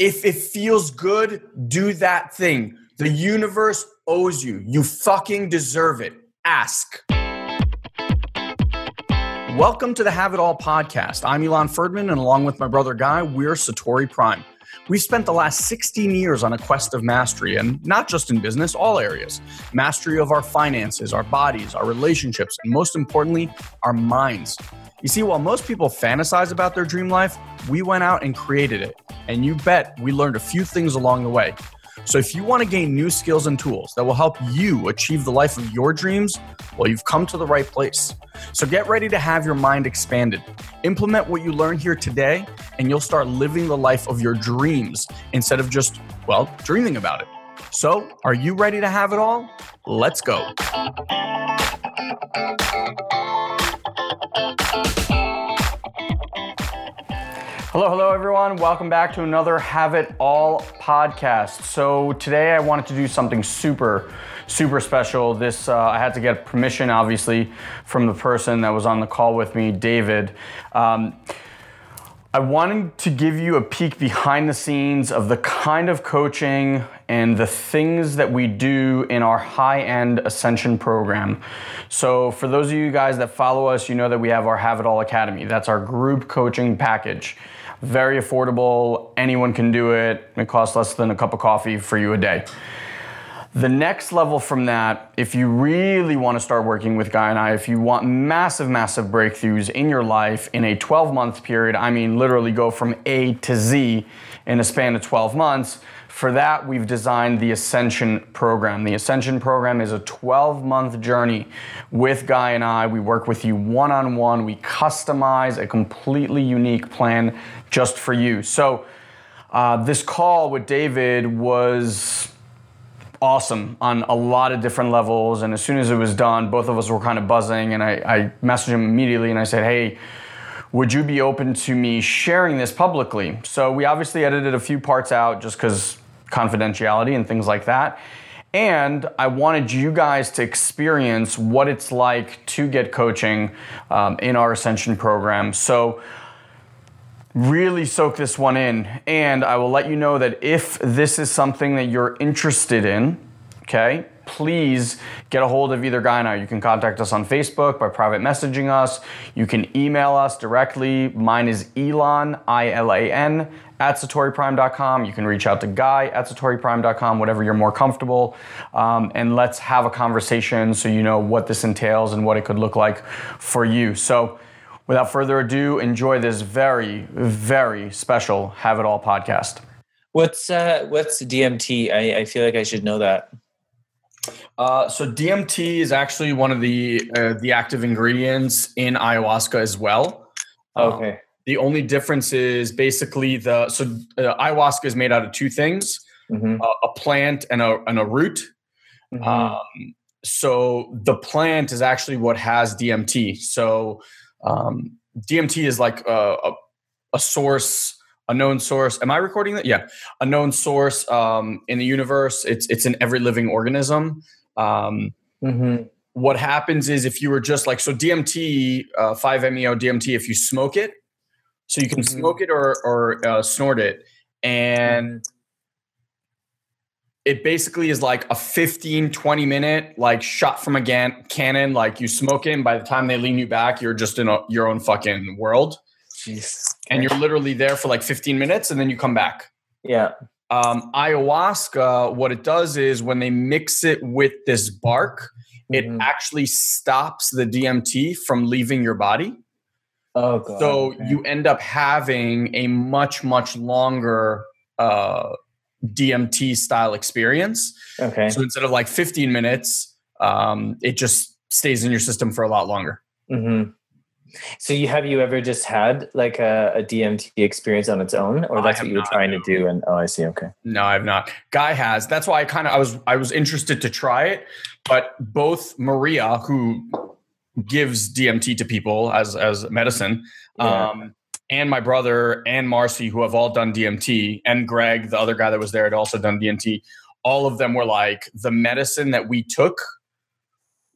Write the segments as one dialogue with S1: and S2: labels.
S1: If it feels good, do that thing. The universe owes you. You fucking deserve it. Ask. Welcome to the Have It All podcast. I'm Ilan Ferdman, and along with my brother Guy, we're Satori Prime. We've spent the last 16 years on a quest of mastery, and not just in business, all areas. Mastery of our finances, our bodies, our relationships, and most importantly, our minds. You see, while most people fantasize about their dream life, we went out and created it. And you bet we learned a few things along the way. So if you want to gain new skills and tools that will help you achieve the life of your dreams, well, you've come to the right place. So get ready to have your mind expanded. Implement what you learn here today, and you'll start living the life of your dreams instead of just, well, dreaming about it. So, are you ready to have it all? Let's go. Hello, hello, everyone. Welcome back to another Have It All podcast. So, today I wanted to do something super, super special. This, uh, I had to get permission, obviously, from the person that was on the call with me, David. Um, I wanted to give you a peek behind the scenes of the kind of coaching and the things that we do in our high end ascension program. So, for those of you guys that follow us, you know that we have our Have It All Academy. That's our group coaching package very affordable. Anyone can do it. It costs less than a cup of coffee for you a day. The next level from that, if you really want to start working with Guy and I, if you want massive, massive breakthroughs in your life in a 12 month period, I mean, literally go from A to Z in a span of 12 months, for that, we've designed the Ascension program. The Ascension program is a 12 month journey with Guy and I. We work with you one on one. We customize a completely unique plan just for you. So, uh, this call with David was awesome on a lot of different levels. And as soon as it was done, both of us were kind of buzzing. And I, I messaged him immediately and I said, Hey, would you be open to me sharing this publicly? So we obviously edited a few parts out just because confidentiality and things like that. And I wanted you guys to experience what it's like to get coaching um, in our Ascension program. So, really soak this one in. And I will let you know that if this is something that you're interested in, okay, please get a hold of either Guy now. You can contact us on Facebook by private messaging us. You can email us directly. Mine is Ilan, I L A N, at satoriprime.com. You can reach out to Guy at satoriprime.com, whatever you're more comfortable. Um, and let's have a conversation so you know what this entails and what it could look like for you. So, without further ado, enjoy this very, very special Have It All podcast.
S2: What's uh, what's DMT? I, I feel like I should know that.
S1: Uh, so DMT is actually one of the uh, the active ingredients in ayahuasca as well.
S2: Okay. Um,
S1: the only difference is basically the so uh, ayahuasca is made out of two things: mm-hmm. uh, a plant and a and a root. Mm-hmm. Um, so the plant is actually what has DMT. So um, DMT is like a, a, a, source, a known source. Am I recording that? Yeah, a known source um, in the universe. It's it's in every living organism. Um, mm-hmm. What happens is if you were just like so DMT, uh, five MEO DMT, if you smoke it, so you can mm-hmm. smoke it or or uh, snort it, and it basically is like a 15 20 minute like shot from a gan- cannon like you smoke it and by the time they lean you back you're just in a, your own fucking world
S2: Jeez.
S1: and you're literally there for like 15 minutes and then you come back
S2: yeah
S1: um, ayahuasca what it does is when they mix it with this bark mm-hmm. it actually stops the dmt from leaving your body
S2: Oh, God.
S1: So okay. you end up having a much, much longer uh, DMT style experience.
S2: Okay.
S1: So instead of like 15 minutes, um, it just stays in your system for a lot longer.
S2: Mm-hmm. So you have you ever just had like a, a DMT experience on its own, or that's what you were trying to do? And oh, I see. Okay.
S1: No, I've not. Guy has. That's why I kind of I was I was interested to try it, but both Maria, who gives DMT to people as as medicine. Yeah. Um, and my brother and Marcy, who have all done DMT, and Greg, the other guy that was there, had also done DMT. All of them were like the medicine that we took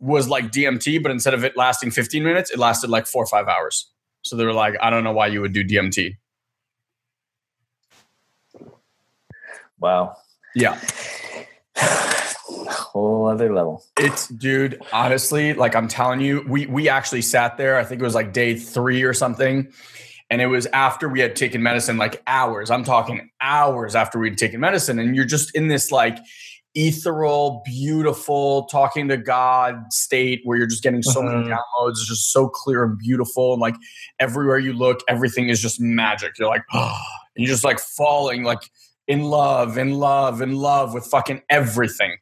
S1: was like DMT, but instead of it lasting 15 minutes, it lasted like four or five hours. So they were like, I don't know why you would do DMT.
S2: Wow.
S1: Yeah.
S2: Whole other level.
S1: It's dude, honestly, like I'm telling you, we we actually sat there. I think it was like day three or something. And it was after we had taken medicine, like hours. I'm talking hours after we'd taken medicine. And you're just in this like ethereal, beautiful, talking to God state where you're just getting so mm-hmm. many downloads. It's just so clear and beautiful. And like everywhere you look, everything is just magic. You're like, oh, and you're just like falling like in love, in love, in love with fucking everything.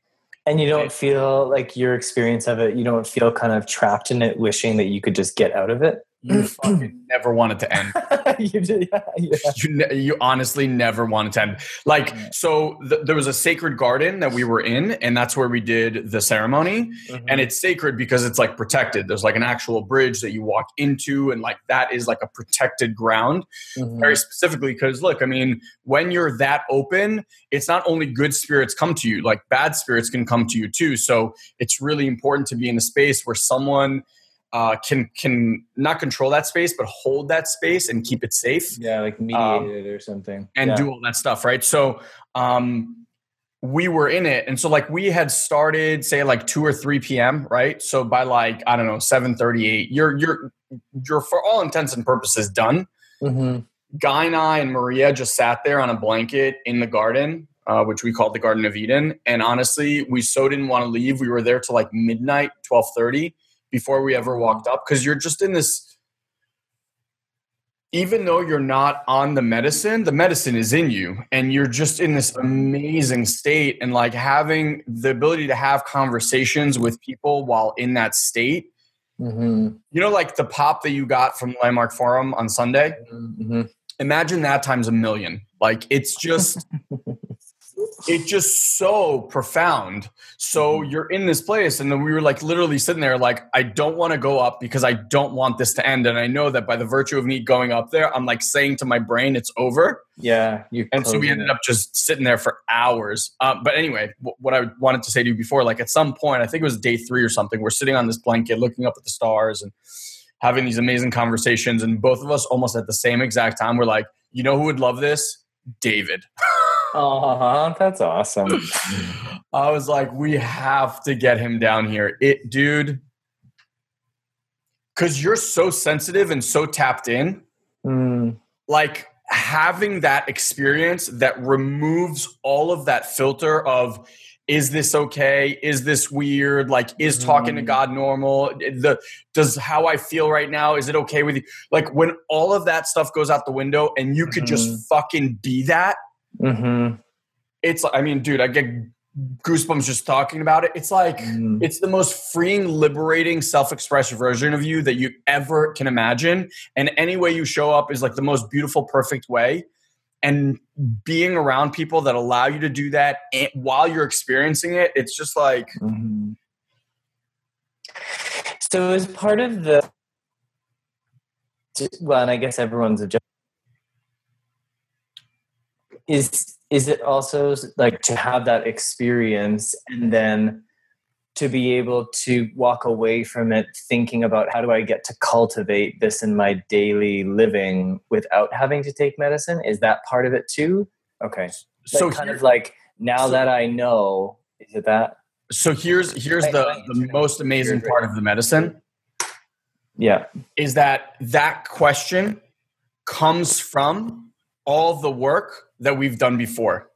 S2: And you don't feel like your experience of it, you don't feel kind of trapped in it, wishing that you could just get out of it?
S1: You fucking never want it to end. you, did, yeah, yeah. you, ne- you honestly never want it to end. Like, so th- there was a sacred garden that we were in, and that's where we did the ceremony. Mm-hmm. And it's sacred because it's like protected. There's like an actual bridge that you walk into, and like that is like a protected ground, mm-hmm. very specifically. Because look, I mean, when you're that open, it's not only good spirits come to you, like bad spirits can come to you too. So it's really important to be in a space where someone uh, can can not control that space, but hold that space and keep it safe.
S2: Yeah, like mediate um, it or something,
S1: and
S2: yeah.
S1: do all that stuff, right? So, um, we were in it, and so like we had started, say like two or three p.m., right? So by like I don't know seven thirty-eight, you're you're you're for all intents and purposes done. Mm-hmm. Guy and I and Maria just sat there on a blanket in the garden, uh, which we called the Garden of Eden. And honestly, we so didn't want to leave. We were there till like midnight, twelve thirty before we ever walked up because you're just in this even though you're not on the medicine the medicine is in you and you're just in this amazing state and like having the ability to have conversations with people while in that state mm-hmm. you know like the pop that you got from the landmark forum on sunday mm-hmm. imagine that times a million like it's just it's just so profound. So mm-hmm. you're in this place, and then we were like literally sitting there, like, I don't want to go up because I don't want this to end. And I know that by the virtue of me going up there, I'm like saying to my brain, it's over.
S2: Yeah.
S1: and so we ended it. up just sitting there for hours. Uh, but anyway, w- what I wanted to say to you before, like at some point, I think it was day three or something, we're sitting on this blanket looking up at the stars and having these amazing conversations. And both of us almost at the same exact time, we're like, you know who would love this? David.
S2: Oh, that's awesome.
S1: I was like, we have to get him down here. It, dude, because you're so sensitive and so tapped in. Mm. Like having that experience that removes all of that filter of, is this okay? Is this weird? Like, is talking to. God normal? The does how I feel right now? Is it okay with you? Like when all of that stuff goes out the window and you could mm-hmm. just fucking be that Mm-hmm. It's, I mean, dude, I get goosebumps just talking about it. It's like mm. it's the most freeing, liberating, self-expressive version of you that you ever can imagine. And any way you show up is like the most beautiful, perfect way. And being around people that allow you to do that while you're experiencing it, it's just like. Mm-hmm.
S2: So, as part of the, well, and I guess everyone's a is is it also like to have that experience and then to be able to walk away from it thinking about how do I get to cultivate this in my daily living without having to take medicine? Is that part of it too? Okay. So kind of like now so, that I know, is it that?
S1: So here's here's the, the most amazing part of the medicine.
S2: Yeah.
S1: Is that that question comes from all the work that we've done before.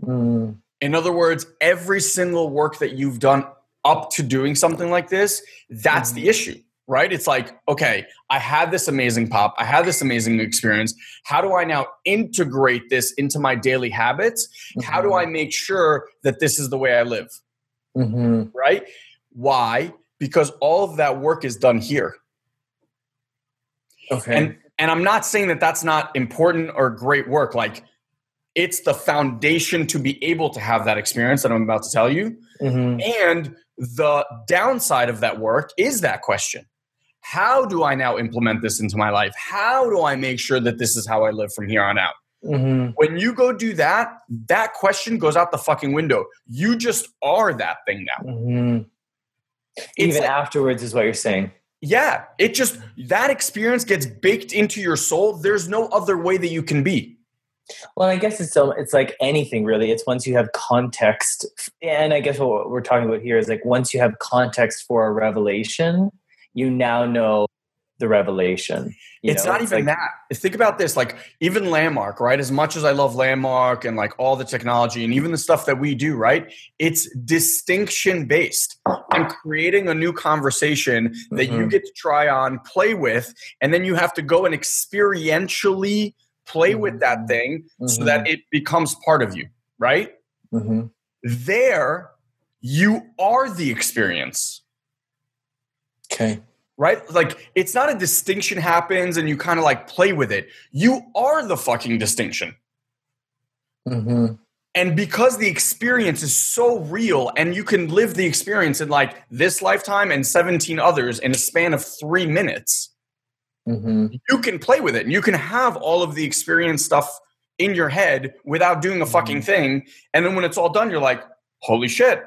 S1: Mm. In other words, every single work that you've done up to doing something like this, that's mm. the issue, right? It's like, okay, I had this amazing pop, I had this amazing experience. How do I now integrate this into my daily habits? Mm-hmm. How do I mm-hmm. make sure that this is the way I live? Mm-hmm. Right? Why? Because all of that work is done here. Okay. And and I'm not saying that that's not important or great work. Like it's the foundation to be able to have that experience that I'm about to tell you. Mm-hmm. And the downside of that work is that question How do I now implement this into my life? How do I make sure that this is how I live from here on out? Mm-hmm. When you go do that, that question goes out the fucking window. You just are that thing now. Mm-hmm.
S2: Even like, afterwards, is what you're saying.
S1: Yeah, it just that experience gets baked into your soul. There's no other way that you can be.
S2: Well, I guess it's so it's like anything really. It's once you have context, and I guess what we're talking about here is like once you have context for a revelation, you now know the revelation.
S1: it's know? not it's even like, that. Think about this, like even Landmark, right? As much as I love Landmark and like all the technology and even the stuff that we do, right? It's distinction based. I'm creating a new conversation that mm-hmm. you get to try on, play with, and then you have to go and experientially play with that mm-hmm. thing mm-hmm. so that mm-hmm. it becomes part of you, right? Mm-hmm. There, you are the experience.
S2: Okay
S1: right? Like it's not a distinction happens and you kind of like play with it. You are the fucking distinction. Mm-hmm. And because the experience is so real and you can live the experience in like this lifetime and 17 others in a span of three minutes, mm-hmm. you can play with it and you can have all of the experience stuff in your head without doing a fucking mm-hmm. thing. And then when it's all done, you're like, holy shit,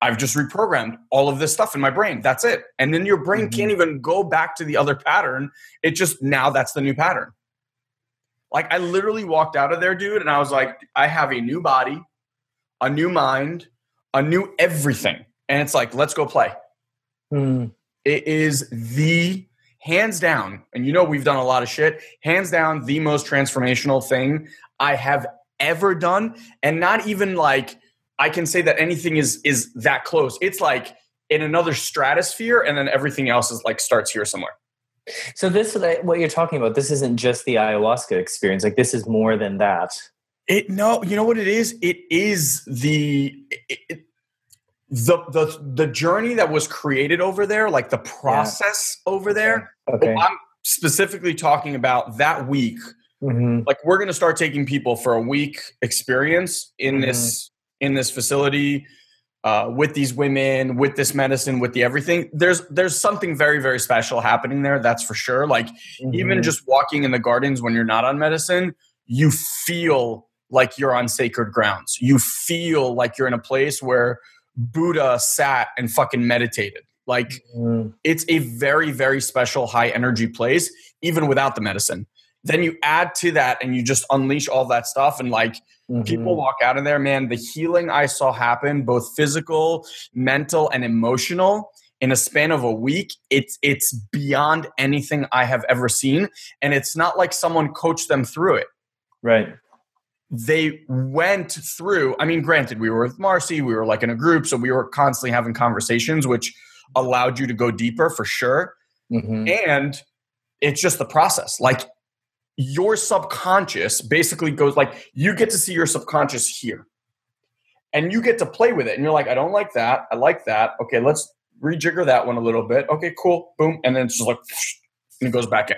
S1: I've just reprogrammed all of this stuff in my brain. That's it. And then your brain mm-hmm. can't even go back to the other pattern. It just now that's the new pattern. Like I literally walked out of there, dude, and I was like, I have a new body, a new mind, a new everything. And it's like, let's go play. Mm. It is the hands down, and you know we've done a lot of shit, hands down, the most transformational thing I have ever done. And not even like I can say that anything is is that close. It's like in another stratosphere, and then everything else is like starts here somewhere.
S2: So this, what you're talking about, this isn't just the ayahuasca experience. Like this is more than that.
S1: It no, you know what it is. It is the it, the the the journey that was created over there, like the process yeah. over there. Okay. I'm specifically talking about that week. Mm-hmm. Like we're going to start taking people for a week experience in mm-hmm. this in this facility uh, with these women, with this medicine, with the everything. There's there's something very very special happening there. That's for sure. Like mm-hmm. even just walking in the gardens when you're not on medicine, you feel like you're on sacred grounds. You feel like you're in a place where Buddha sat and fucking meditated. Like mm-hmm. it's a very very special high energy place, even without the medicine. Then you add to that and you just unleash all that stuff and like Mm-hmm. People walk out of there, man. The healing I saw happen, both physical, mental, and emotional, in a span of a week, it's it's beyond anything I have ever seen. And it's not like someone coached them through it.
S2: Right.
S1: They went through, I mean, granted, we were with Marcy, we were like in a group, so we were constantly having conversations, which allowed you to go deeper for sure. Mm-hmm. And it's just the process. Like your subconscious basically goes like you get to see your subconscious here. And you get to play with it and you're like i don't like that. I like that. Okay let's rejigger that one a little bit. Okay cool. Boom. And then it's just like and it goes back in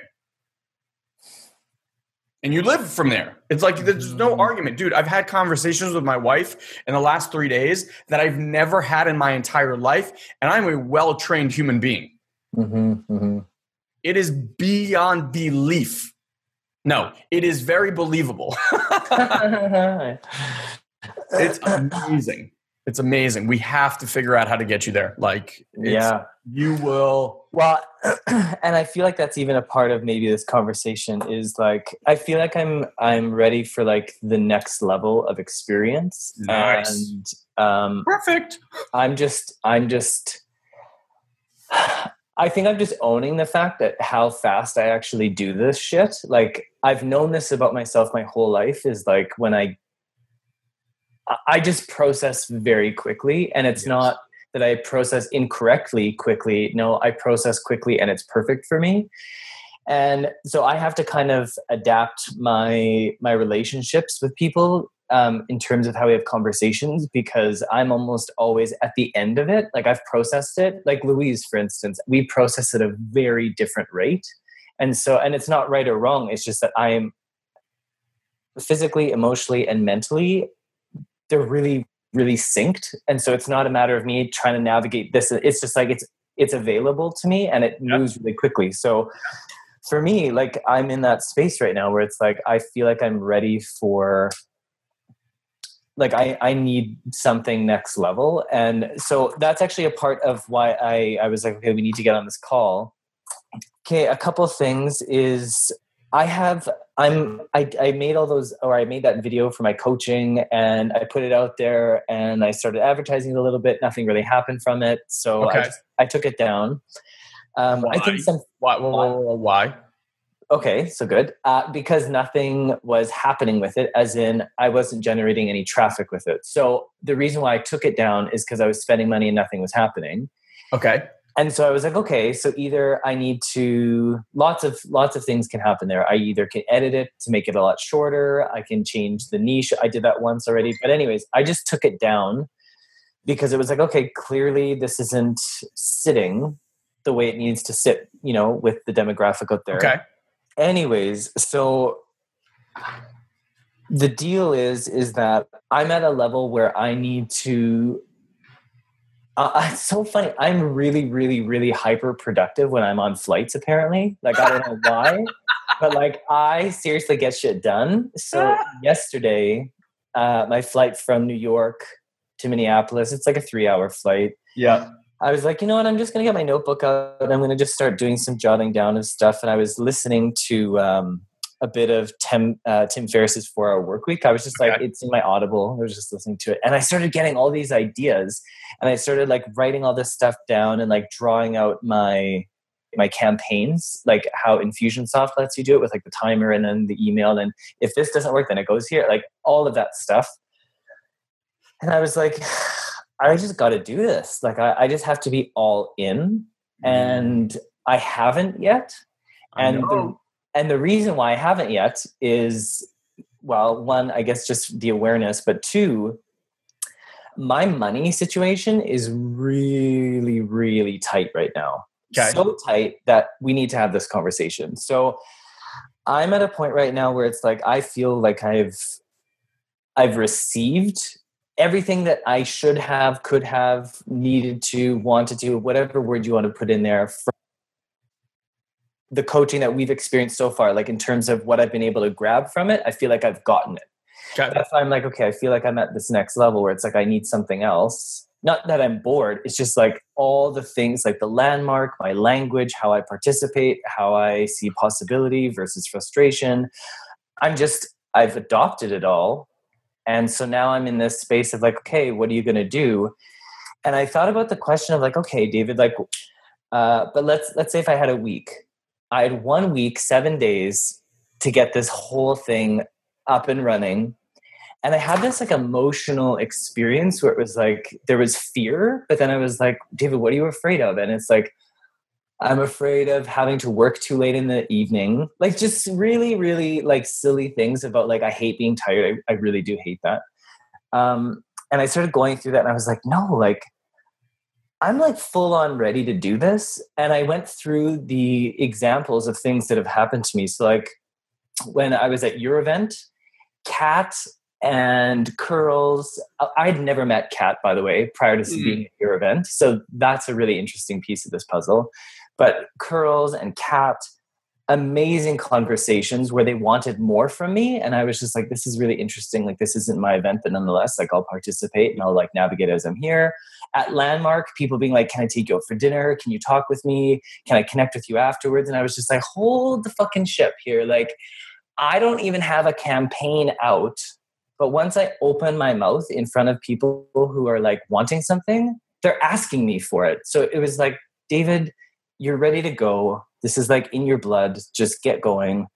S1: and you live from there it's like there's no mm-hmm. argument dude i've had conversations with my wife in the last three days that i've never had in my entire life and i'm a well-trained human being mm-hmm, mm-hmm. It is beyond belief no, it is very believable. it's amazing. It's amazing. We have to figure out how to get you there. Like,
S2: yeah,
S1: you will.
S2: Well, and I feel like that's even a part of maybe this conversation is like I feel like I'm I'm ready for like the next level of experience.
S1: Nice.
S2: And um,
S1: perfect.
S2: I'm just I'm just I think I'm just owning the fact that how fast I actually do this shit. Like I've known this about myself my whole life is like when I I just process very quickly and it's yes. not that I process incorrectly quickly. No, I process quickly and it's perfect for me. And so I have to kind of adapt my my relationships with people um, in terms of how we have conversations because I'm almost always at the end of it. Like I've processed it. Like Louise, for instance, we process at a very different rate. And so, and it's not right or wrong. It's just that I'm physically, emotionally, and mentally, they're really, really synced. And so it's not a matter of me trying to navigate this. It's just like it's it's available to me and it moves really quickly. So for me, like I'm in that space right now where it's like I feel like I'm ready for like I, I need something next level and so that's actually a part of why I, I was like okay we need to get on this call okay a couple things is i have I'm I, I made all those or I made that video for my coaching and I put it out there and I started advertising it a little bit. Nothing really happened from it, so
S1: Okay.
S2: I just, I took it down. Um, I
S1: Why?
S2: think some
S1: Why? Why? why, why?
S2: okay, so good uh, because nothing was happening with it, as in I wasn't generating any traffic with it. So the reason why I took it down is because I was spending money and nothing was happening.
S1: Okay.
S2: And so i was like okay so either i need to lots of lots of things can happen there. I either can edit it to make it a lot shorter i can change the niche. I did that once already. But anyways i just took it down because it was like okay clearly this isn't sitting the way it needs to sit you know with the demographic out there.
S1: Okay.
S2: anyways so the deal is is that i'm at a level where i need to uh, it's so funny i'm really really really hyper productive when i'm on flights apparently like i don't know why but like i seriously get shit done so yesterday uh, my flight from new york to minneapolis it's like a three hour flight
S1: Yeah.
S2: I was like, you know what? I'm just going to get my notebook out and I'm going to just start doing some jotting down of stuff. And I was listening to um, a bit of Tim, uh, Tim Ferriss's Four Hour Work Week. I was just like, it's in my Audible. I was just listening to it. And I started getting all these ideas and I started like writing all this stuff down and like drawing out my my campaigns like how infusionsoft lets you do it with like the timer and then the email and if this doesn't work then it goes here like all of that stuff and i was like i just got to do this like I, I just have to be all in and i haven't yet and the. And the reason why i haven't yet is well one i guess just the awareness but two my money situation is really really tight right now
S1: Okay.
S2: so tight that we need to have this conversation so i'm at a point right now where it's like i feel like i've i've received everything that i should have could have needed to wanted to whatever word you want to put in there the coaching that we've experienced so far like in terms of what i've been able to grab from it i feel like i've gotten it that's why I'm like, okay, I feel like I'm at this next level where it's like I need something else. Not that I'm bored, it's just like all the things like the landmark, my language, how I participate, how I see possibility versus frustration. I'm just, I've adopted it all. And so now I'm in this space of like, okay, what are you going to do? And I thought about the question of like, okay, David, like, uh, but let's let's say if I had a week, I had one week, seven days to get this whole thing up and running. And i had this like emotional experience where it was like there was fear but then i was like david what are you afraid of? And it's like i'm afraid of having to work too late in the evening. Like just really really like silly things about like i hate being tired. I, I really do hate that. Um and i started going through that and i was like no like i'm like full on ready to do this and i went through the examples of things that have happened to me. So like when i was at your event cat and curls i had never met cat by the way prior to
S1: Mm.
S2: being at your event so that's a really interesting piece of this puzzle. But curls and cat amazing conversations where they wanted more from me and i was just like this is really interesting like this isn't my event but nonetheless like i'll participate and i'll like navigate as i'm here at landmark people being like can i take you out for dinner? Can you talk with me? Can i connect with you afterwards? And i was just like hold the fucking ship here. Like i don't even have a campaign out but once i open my mouth in front of people who are like wanting something they're asking me for it. So it was like david you're ready to go. This is like in your blood. Just get going.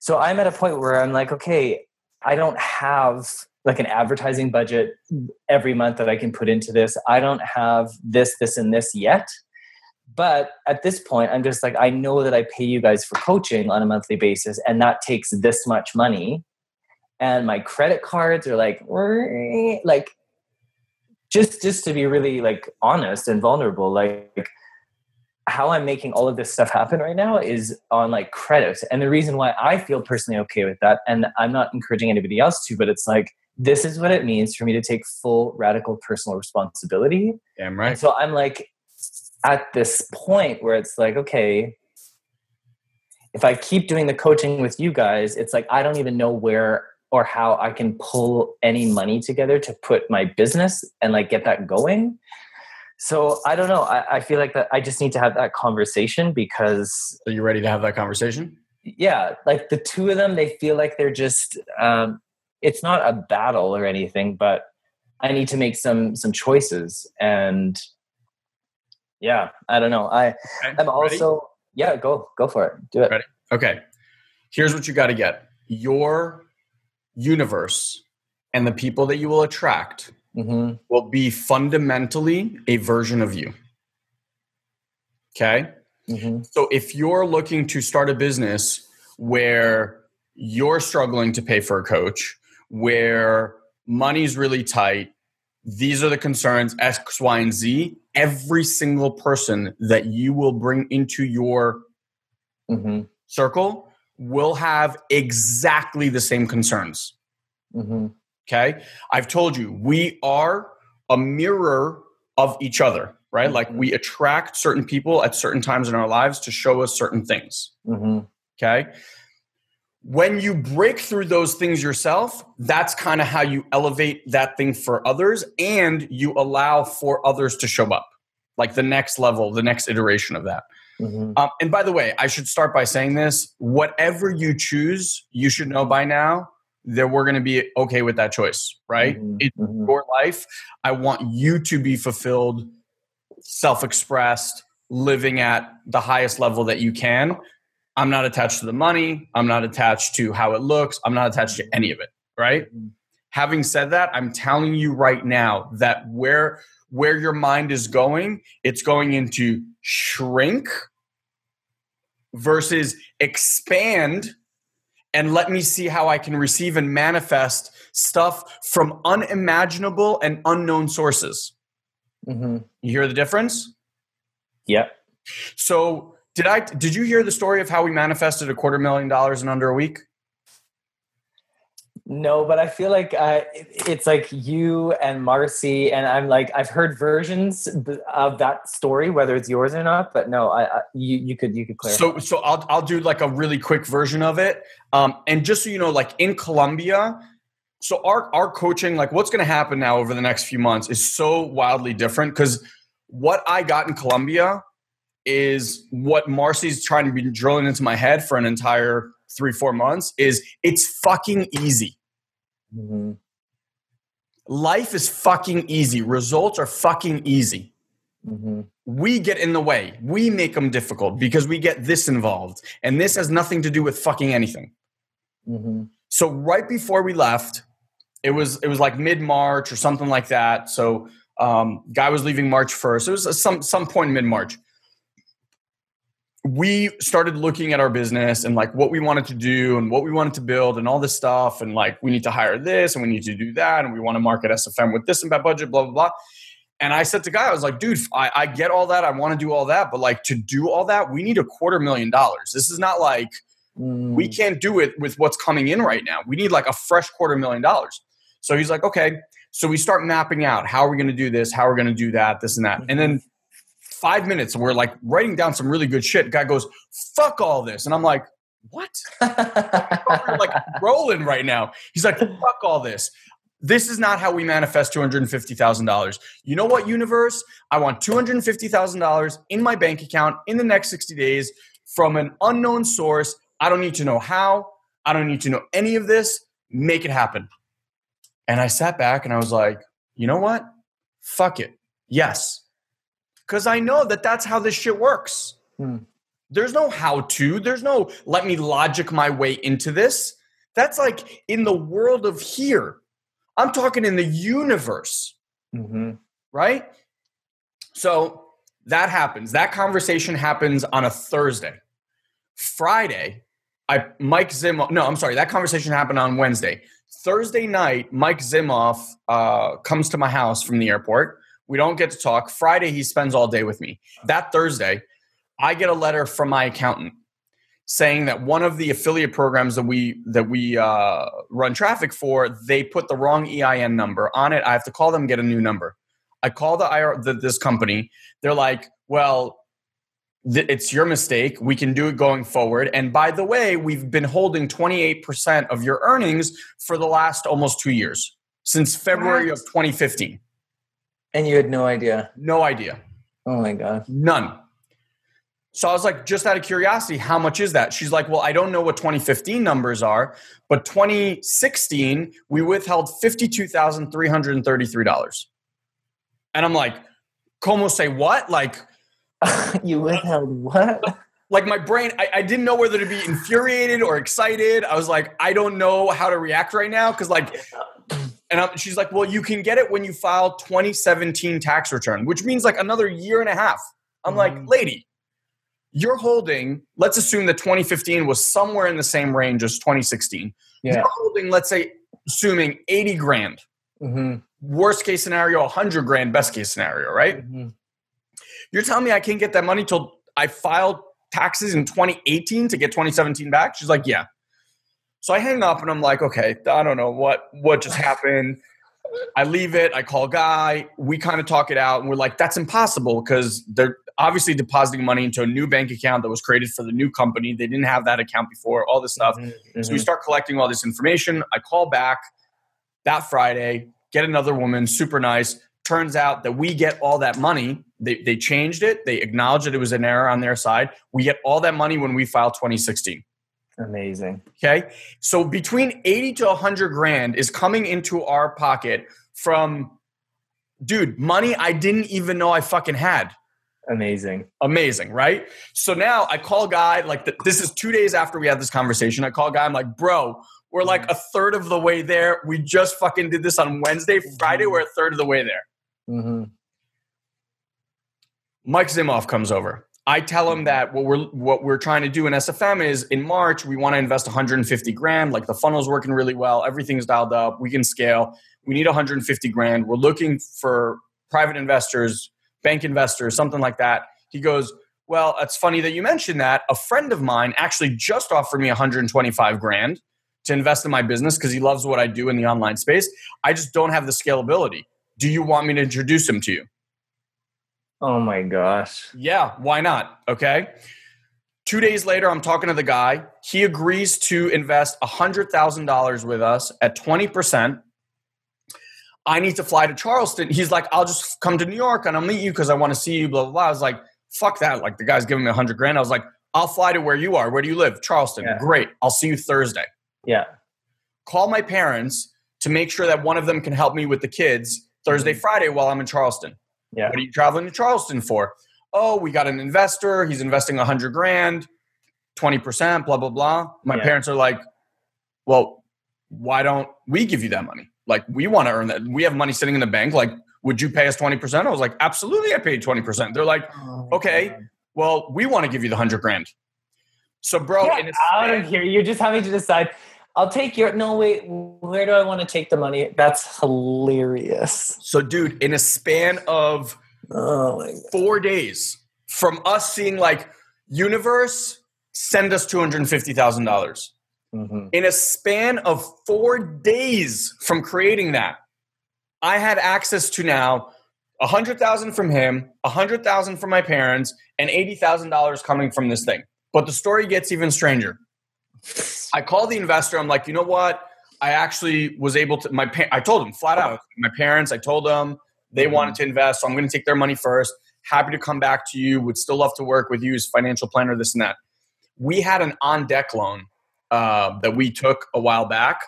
S2: So i'm at a point where i'm like okay i don't have like an advertising budget every month that i can put into this. I don't have this this and this yet. But at this point i'm just like i know that i pay you guys for coaching on a monthly basis and that takes this much money. And my credit cards are like like just just to be really like honest and vulnerable like how i'm making all of this stuff happen right now is on like credit. And the reason why i feel personally okay with that and i'm not encouraging anybody else to but it's like this is what it means for me to take full radical personal responsibility
S1: Damn right.
S2: so I'm like at this point where it's like, okay, if I keep doing the coaching with you guys, it's like I don't even know where or how I can pull any money together to put my business and like get that going. So I don't know. I, I feel like that I just need to have that conversation because
S1: Are you ready to have that conversation?
S2: yeah, like the two of them, they feel like they're just. Um, it's not a battle or anything, but I need to make some some choices, and yeah, I don't know. I
S1: Okay,
S2: I'm also
S1: ready?
S2: yeah. Go go for it. Do it.
S1: Ready? Okay. Here's what you got to get your universe and the people that you will attract
S2: hmm
S1: will be fundamentally a version of you. Okay.
S2: hmm
S1: So if you're looking to start a business where you're struggling to pay for a coach, where money's really tight, these are the concerns X, Y, and Z. Every single person that you will bring into your
S2: hmm
S1: circle will have exactly the same concerns.
S2: hmm
S1: Okay. I've told you, we are a mirror of each other, right? Like we attract certain people at certain times in our lives to show us certain things.
S2: hmm
S1: Okay. When you break through those things yourself, that's kind of how you elevate that thing for others and you allow for others to show up, like the next level, the next iteration of that.
S2: hmm
S1: Um, and by the way, I should start by saying this whatever you choose, you should know by now that we're going to be okay with that choice, right?
S2: Mhm,
S1: It's
S2: mhm.
S1: your life. I want you to be fulfilled, self expressed, living at the highest level that you can. I'm not attached to the money. I'm not attached to how it looks. I'm not attached to any of it, right?
S2: Mhm.
S1: Having said that, I'm telling you right now that where where your mind is going, it's going into shrink versus expand and let me see how I can receive and manifest stuff from unimaginable and unknown sources.
S2: hmm
S1: You hear the difference?
S2: Yep.
S1: So, did I did you hear the story of how we manifested a quarter million dollars in under a week?
S2: No, but I feel like uh, it's like you and Marcy, and I'm like I've heard versions of that story, whether it's yours or not. But no, I, I you you could you could clarify.
S1: So, so I'll I'll do like a really quick version of it. Um, and just so you know, like in Colombia, so our our coaching, like what's going to happen now over the next few months, is so wildly different because what I got in Colombia is what Marcy's trying to be drilling into my head for an entire three four months. Is it's fucking easy.
S2: Mhm.
S1: Life is fucking easy. Results are fucking easy.
S2: Mhm.
S1: we get in the way. We make them difficult because we get this involved. And this has nothing to do with fucking anything.
S2: Mhm.
S1: So right before we left, it was it was like mid-March or something like that. So um guy was leaving March 1st. It was some some point in mid-March. We started looking at our business and like what we wanted to do and what we wanted to build and all this stuff and like we need to hire this and we need to do that and we want to market SFM with this and that budget blah blah blah. And I said to Guy, I was like, dude, I, I get all that. I want to do all that. But like to do all that, we need a quarter million dollars. This is not like
S2: Mm.
S1: we can't do it with what's coming in right now. We need like a fresh quarter million dollars. So he's like, okay. So we start mapping out how are we going to do this, how are we going to do that, this and that. And then five minutes, we're like writing down some really good shit. Guy goes, fuck all this. And I'm like, what? We're like rolling right now. He's like, fuck all this. This is not how we manifest $250,000. You know what, universe? I want $250,000 in my bank account in the next 60 days from an unknown source. I don't need to know how. I don't need to know any of this. Make it happen. And I sat back and I was like, you know what? Fuck it. Yes. Because I know that that's how this shit works.
S2: Hmm.
S1: There's no how to, there's no let me logic my way into this. That's like in the world of here. I'm talking in the universe
S2: Mhm.
S1: right? So that happens. That conversation happens on a Thursday. Friday, I Mike Zimoff. No, I'm sorry. That conversation happened on Wednesday. Thursday night, Mike Zimoff uh, comes to my house from the airport. We don't get to talk. Friday, he spends all day with me. That Thursday, I get a letter from my accountant saying that one of the affiliate programs that we that we uh, run traffic for, they put the wrong EIN number on it. I have to call them get a new number. I call the IR the, this company. They're like, well, th- it's your mistake. We can do it going forward. And by the way, we've been holding 28% of your earnings for the last almost two years since February
S2: What?
S1: of 2015.
S2: And you had no idea.
S1: No idea.
S2: Oh my god.
S1: None. So I was like, just out of curiosity, how much is that? She's like, well, I don't know what 2015 numbers are, but 2016, we withheld $52,333. And I'm like, como say what? Like,
S2: you withheld what?
S1: like my brain, I, I, didn't know whether to be infuriated or excited. I was like, I don't know how to react right now. Cause like, and I'm, she's like, well, you can get it when you file 2017 tax return, which means like another year and a half. I'm mm-hmm. like, lady, you're holding, let's assume that 2015 was somewhere in the same range as 2016. Yeah. You're holding, let's say, assuming 80 grand. Mm-hmm. Worst case scenario, 100 grand, best case scenario, right? Mm-hmm. You're telling me I can't get that money till I filed taxes in 2018 to get 2017 back? She's like, yeah. So I hang up and I'm like, okay, I don't know what what just happened. I leave it. I call Guy. We kind of talk it out, and we're like, that's impossible because they're obviously depositing money into a new bank account that was created for the new company. They didn't have that account before, all this stuff. Mm-hmm, mm-hmm. So we start collecting all this information. I call back that Friday, get another woman, super nice. Turns out that we get all that money. They, they changed it. They acknowledged that it was an error on their side. We get all that money when we file 2016.
S2: Amazing.
S1: Okay. So between 80 to 100 grand is coming into our pocket from, dude, money I didn't even know I fucking had.
S2: Amazing.
S1: Amazing, right? So now I call guy like the, this is 2 days after we had this conversation. I call guy I'm like, "Bro, we're like a third of the way there. We just fucking did this on Wednesday. Friday we're a third of the way there." Mm-hmm. Mike Zimoff comes over. I tell him mm-hmm. that what we're what we're trying to do in SFM is in March we want to invest 150 grand. Like the funnel's working really well, everything's dialed up, we can scale. We need 150 grand. We're looking for private investors bank investors, something like that. He goes, Well, it's funny that you mentioned that. A friend of mine actually just offered me 125 grand to invest in my business because he loves what I do in the online space. I just don't have the scalability. Do you want me to introduce him to you?
S2: Oh my gosh.
S1: Yeah, why not? Okay. Two days later, I'm talking to the guy. He agrees to invest $100,000 with us at 20% I need to fly to Charleston. He's like, I'll just come to New York and I'll meet you because I want to see you, blah, blah, blah. I was like, fuck that. Like the guy's giving me a hundred grand. I was like, I'll fly to where you are. Where do you live? Charleston. Yeah. Great. I'll see you Thursday.
S2: Yeah.
S1: Call my parents to make sure that one of them can help me with the kids Thursday, mm-hmm. Friday while I'm in Charleston. Yeah. What are you traveling to Charleston for? Oh, we got an investor. He's investing a hundred grand, 20%, blah, blah, blah. My yeah. parents are like, well, why don't we give you that money? Like we want to earn that. We have money sitting in the bank. Like, would you pay us 20%? I was like, absolutely, I paid 20%. They're like, oh, okay, God. well, we want to give you the hundred grand. So, bro,
S2: out of here. You're just having to decide. I'll take your no wait, where do I want to take the money? That's hilarious.
S1: So, dude, in a span of oh four days, from us seeing like universe, send us two hundred and fifty thousand dollars. Mm-hmm. In a span of four days from creating that, I had access to now a hundred thousand from him, a hundred thousand from my parents, and eighty thousand dollars coming from this thing. But the story gets even stranger. I call the investor. I'm like, you know what? I actually was able to. My pa- I told him flat out. My parents. I told them they mm-hmm. wanted to invest, so I'm going to take their money first. Happy to come back to you. Would still love to work with you as financial planner. This and that. We had an on deck loan uh, that we took a while back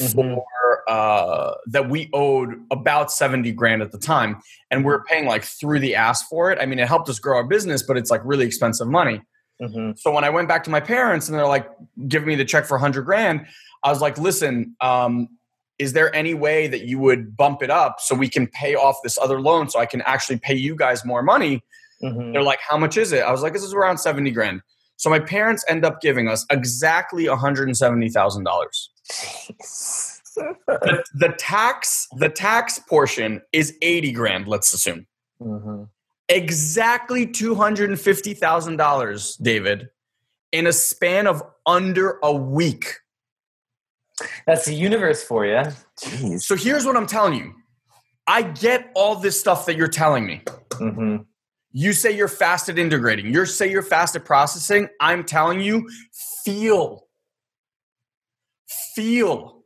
S1: mm-hmm. for uh, that we owed about 70 grand at the time and we are paying like through the ass for it i mean it helped us grow our business but it's like really expensive money mm-hmm. so when i went back to my parents and they're like give me the check for 100 grand i was like listen um, is there any way that you would bump it up so we can pay off this other loan so i can actually pay you guys more money mm-hmm. they're like how much is it i was like this is around 70 grand so my parents end up giving us exactly $170,000. the, the tax the tax portion is 80 grand let's assume mm-hmm. Exactly $250000 david in a span of under a week
S2: that's the universe for you
S1: Jeez. so here's what i'm telling you i get all this stuff that you're telling me mm-hmm. You say you're fast at integrating. You say you're fast at processing. I'm telling you, feel. Feel.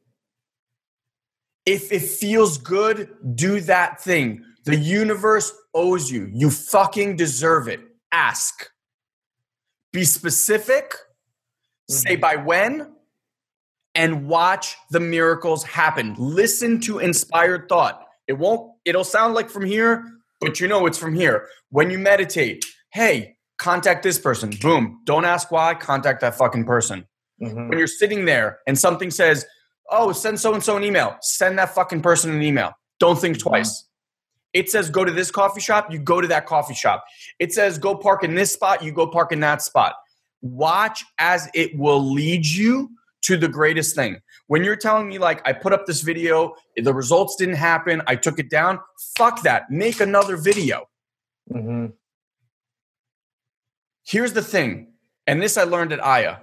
S1: If it feels good, do that thing. The universe owes you. You fucking deserve it. Ask. Be specific, say by when, and watch the miracles happen. Listen to inspired thought. It won't, it'll sound like from here, but you know it's from here. When you meditate, hey, contact this person. Boom. Don't ask why, contact that fucking person.
S2: Mhm.
S1: When you're sitting there and something says, oh, send so and so an email, send that fucking person an email. Don't think twice. It says go to this coffee shop, you go to that coffee shop. It says go park in this spot, you go park in that spot. Watch as it will lead you to the greatest thing. When you're telling me, like, I put up this video, the results didn't happen, I took it down, fuck that. Make another video.
S2: Mhm.
S1: Here's the thing, and this I learned at Aya.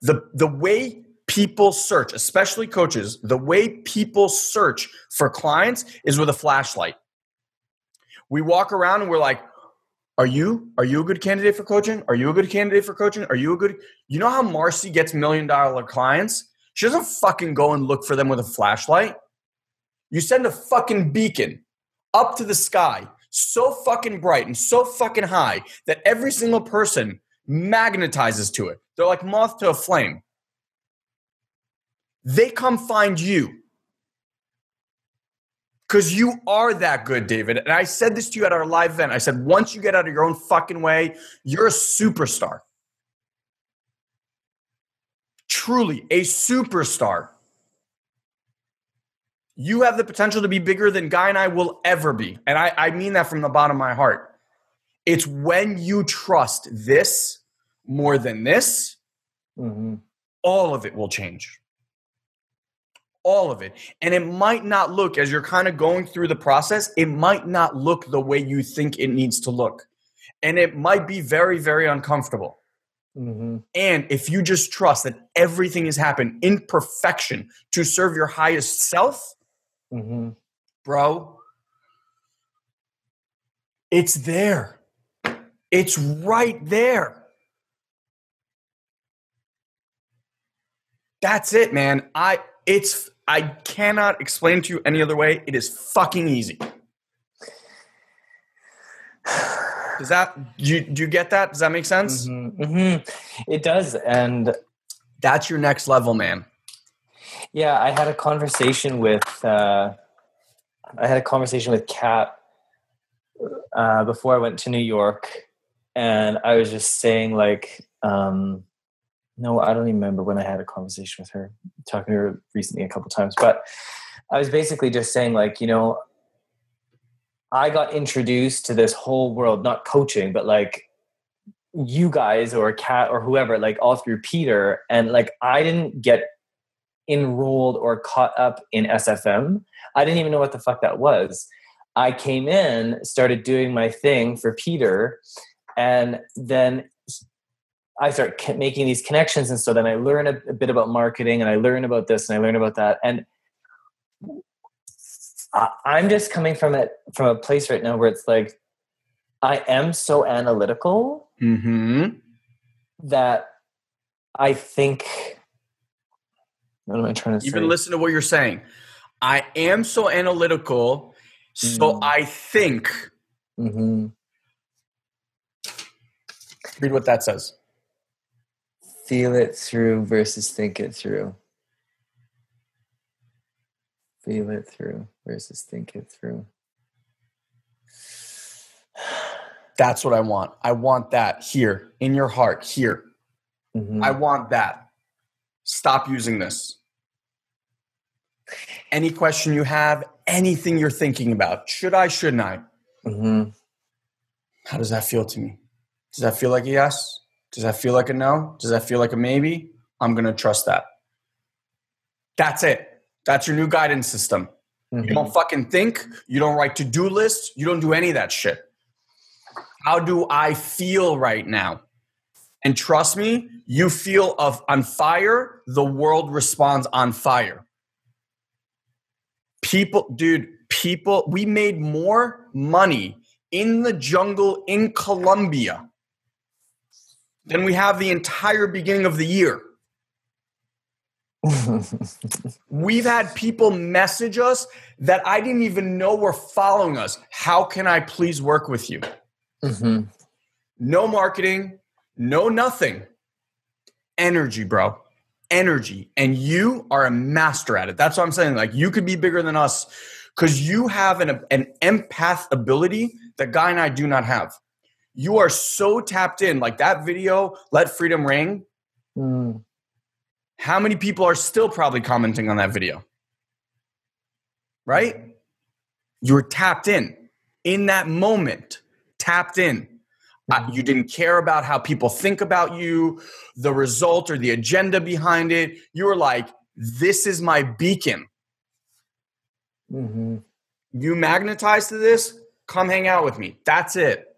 S1: The, the way people search, especially coaches, the way people search for clients is with a flashlight. We walk around and we're like, are you are you a good candidate for coaching? Are you a good candidate for coaching? Are you a good You know how Marcy gets million dollar clients? She doesn't fucking go and look for them with a flashlight. You send a fucking beacon up to the sky, so fucking bright and so fucking high that every single person magnetizes to it. They're like moth to a flame. They come find you because you are that good, David. And I said this to you at our live event. I said, once you get out of your own fucking way, you're a superstar. Truly a superstar. You have the potential to be bigger than Guy and I will ever be. And I, I mean that from the bottom of my heart. It's when you trust this more than this,
S2: Mhm.
S1: all of it will change. All of it. And it might not look, as you're kind of going through the process, it might not look the way you think it needs to look. And it might be very, very uncomfortable.
S2: Mhm.
S1: And if you just trust that everything has happened in perfection to serve your highest self,
S2: Mhm.
S1: bro, it's there. It's right there. That's it, man. I it's I cannot explain to you any other way. It is fucking easy. Does that do you, do you get that? Does that make sense?
S2: Mhm. Mhm. It does, and
S1: That's your next level, man.
S2: Yeah, I had a conversation with uh, I had a conversation with Kat uh, before I went to New York, and I was just saying like, um, no, I don't even remember when I had a conversation with her. Talking to her recently a couple times, but I was basically just saying like, you know, I got introduced to this whole world, not coaching, but like you guys or Kat or whoever, like all through Peter, and like I didn't get enrolled or caught up in SFM. I didn't even know what the fuck that was. I came in, started doing my thing for Peter, and then I start making these connections. And so then I learn a, a bit about marketing and I learn about this and I learn about that. And I, I'm just coming from it from a place right now where it's like, I am so analytical
S1: Mm-hmm.
S2: that I think. What am I trying to say?
S1: Even listen to what you're saying. I am so analytical, so
S2: Mm.
S1: I think.
S2: hmm
S1: Read what that says.
S2: Feel it through versus think it through. Feel it through versus think it through.
S1: That's what I want. I want that here in your heart, here.
S2: Mhm.
S1: I want that. Stop using this. Any question you have, anything you're thinking about, should I, shouldn't I?
S2: Mhm.
S1: How does that feel to me? Does that feel like a yes? Does that feel like a no? Does that feel like a maybe? I'm going to trust that. That's it. That's your new guidance system. You
S2: Mhm.
S1: don't fucking think. You don't write to do lists. You don't do any of that shit. How do I feel right now? And trust me, you feel of on fire, the world responds on fire. People, dude, people, we made more money in the jungle in Colombia than we have the entire beginning of the year. We've had people message us that I didn't even know were following us. How can I please work with you?
S2: Mhm.
S1: No marketing, no nothing. Energy, bro. Energy. And you are a master at it. That's what I'm saying. Like you could be bigger than us because you have an, an empath ability that Guy and I do not have. You are so tapped in. Like that video, Let Freedom Ring.
S2: Mm.
S1: How many people are still probably commenting on that video? Right? You're tapped in. In that moment, tapped in. Uh, you didn't care about how people think about you, the result or the agenda behind it. You were like, this is my beacon.
S2: Mm-hmm.
S1: You magnetized to this, come hang out with me. That's it.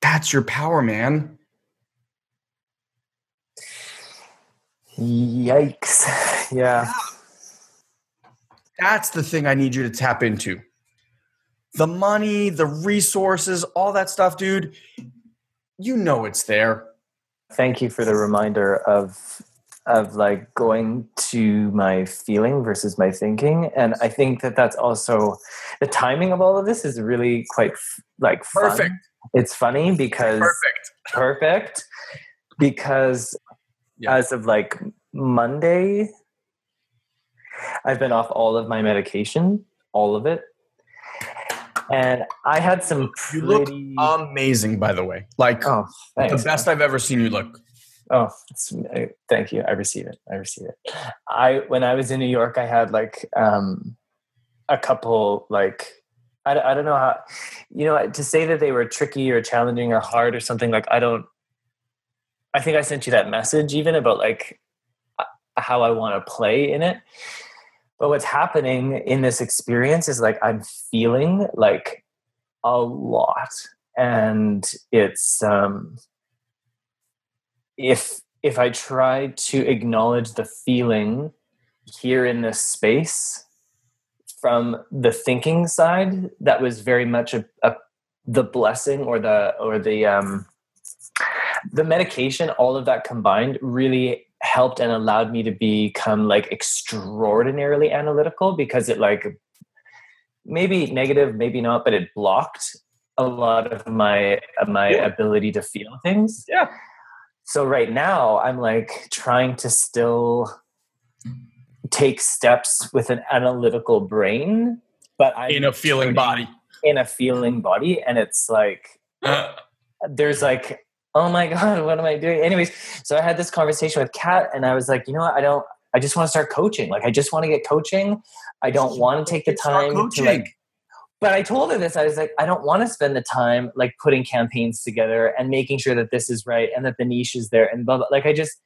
S1: That's your power, man.
S2: Yikes. Yeah.
S1: That's the thing I need you to tap into. The money, the resources, all that stuff, dude. You know it's there.
S2: Thank you for the reminder of of like going to my feeling versus my thinking and i think that that's also the timing of all of this is really quite like fun.
S1: Perfect.
S2: It's funny because
S1: Perfect.
S2: perfect because
S1: Yeah.
S2: as of like monday i've been off all of my medication all of it and i had some
S1: You look
S2: pretty
S1: Amazing, by the way. Like
S2: oh thanks
S1: the best I've ever seen you look.
S2: Oh, it's, uh, thank you. I receive it. I receive it. I when I was in New York, I had like um, a couple like I, I don't know how you know to say that they were tricky or challenging or hard or something like I don't. I think I sent you that message even about like uh, how I want to play in it. But what's happening in this experience is like I'm feeling like a lot, and it's um if if I try to acknowledge the feeling here in this space from the thinking side, that was very much a, a the blessing or the or the um, the medication. All of that combined really helped and allowed me to become like extraordinarily analytical because it like maybe negative, maybe not, but it blocked a lot of my my
S1: Yeah.
S2: ability to feel things
S1: Yeah.
S2: so right now i'm like trying to still take steps with an analytical brain but i'm
S1: In a feeling body.
S2: in a feeling body and it's like uh. there's like oh my god what am i doing anyways so i had this conversation with kat and i was like you know what i don't i just want to start coaching like i just want to get coaching i don't want to take the time to like but I told her this. I was like, I don't want to spend the time like putting campaigns together and making sure that this is right and that the niche is there and blah blah. Like I just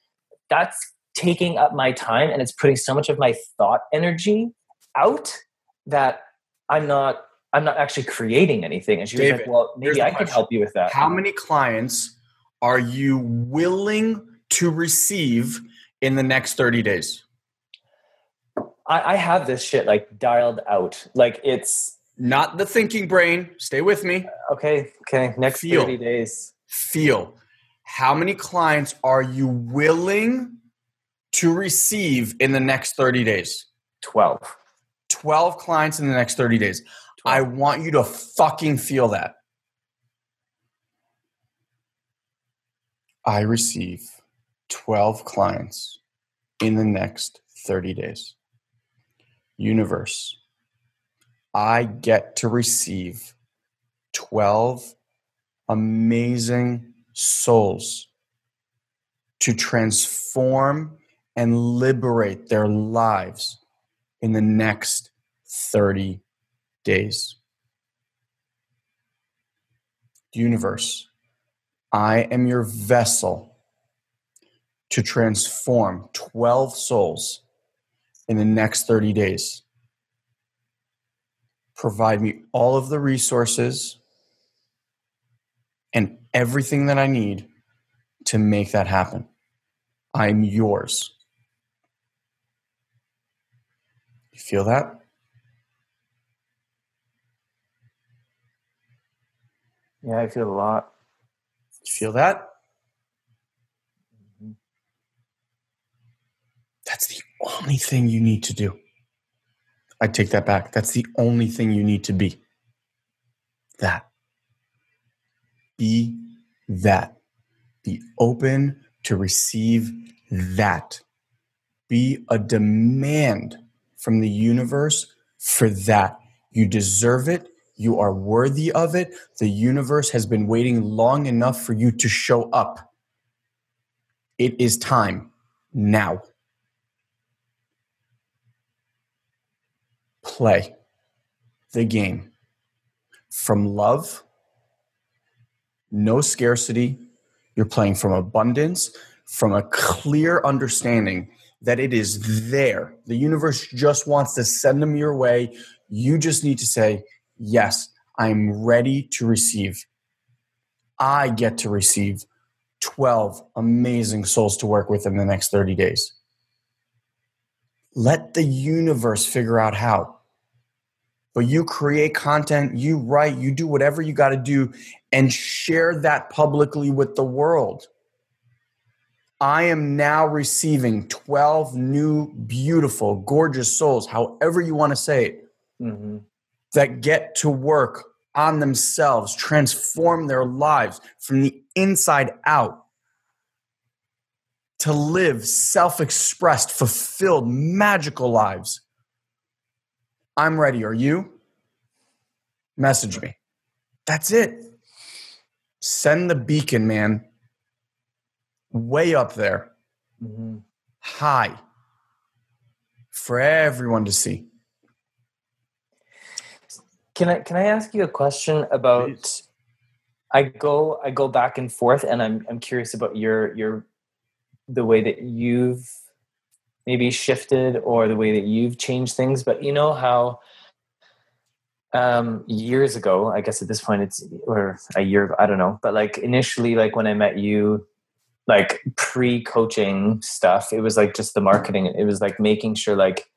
S2: that's taking up my time and it's putting so much of my thought energy out that I'm not I'm not actually creating anything. And she was like, Well, maybe I could help you with that.
S1: How many clients are you willing to receive in the next 30 days?
S2: I, I have this shit like dialed out. Like it's
S1: Not the thinking brain. Stay with me.
S2: Uh, okay, okay, next
S1: Feel.
S2: 30 days.
S1: Feel. How many clients are you willing to receive in the next 30 days?
S2: 12.
S1: 12 clients in the next 30 days. I want you to fucking feel that. I receive 12 clients in the next 30 days. Universe, I get to receive 12 amazing souls to transform and liberate their lives in the next 30 days. Universe, I am your vessel to transform 12 souls in the next 30 days. Provide me all of the resources and everything that I need to make that happen. I'm yours. You feel that?
S2: Yeah, I feel a lot.
S1: You feel that? Mm-hmm. That's the only thing you need to do. I take that back. That's the only thing you need to be. That. Be that. Be open to receive that. Be a demand from the universe for that. You deserve it. You are worthy of it. The universe has been waiting long enough for you to show up. It is time now. Play the game from love, no scarcity. You're playing from abundance, from a clear understanding that it is there. The universe just wants to send them your way. You just need to say, Yes, I'm ready to receive. I get to receive 12 amazing souls to work with in the next 30 days. Let the universe figure out how. But you create content, you write, you do whatever you got to do and share that publicly with the world. I am now receiving 12 new, beautiful, gorgeous souls, however you want to say it, mm-hmm. that get to work on themselves, transform their lives from the inside out to live self expressed, fulfilled, magical lives. I'm ready. Are you? Message me. That's it. Send the beacon, man. Way up there. Mm-hmm. High. For everyone to see.
S2: Can I can I ask you a question about Please. I go I go back and forth and I'm I'm curious about your your the way that you've maybe shifted or the way that you've changed things but you know how um years ago i guess at this point it's or a year i don't know but like initially like when i met you like pre-coaching stuff. It was like just the marketing. It was like making sure like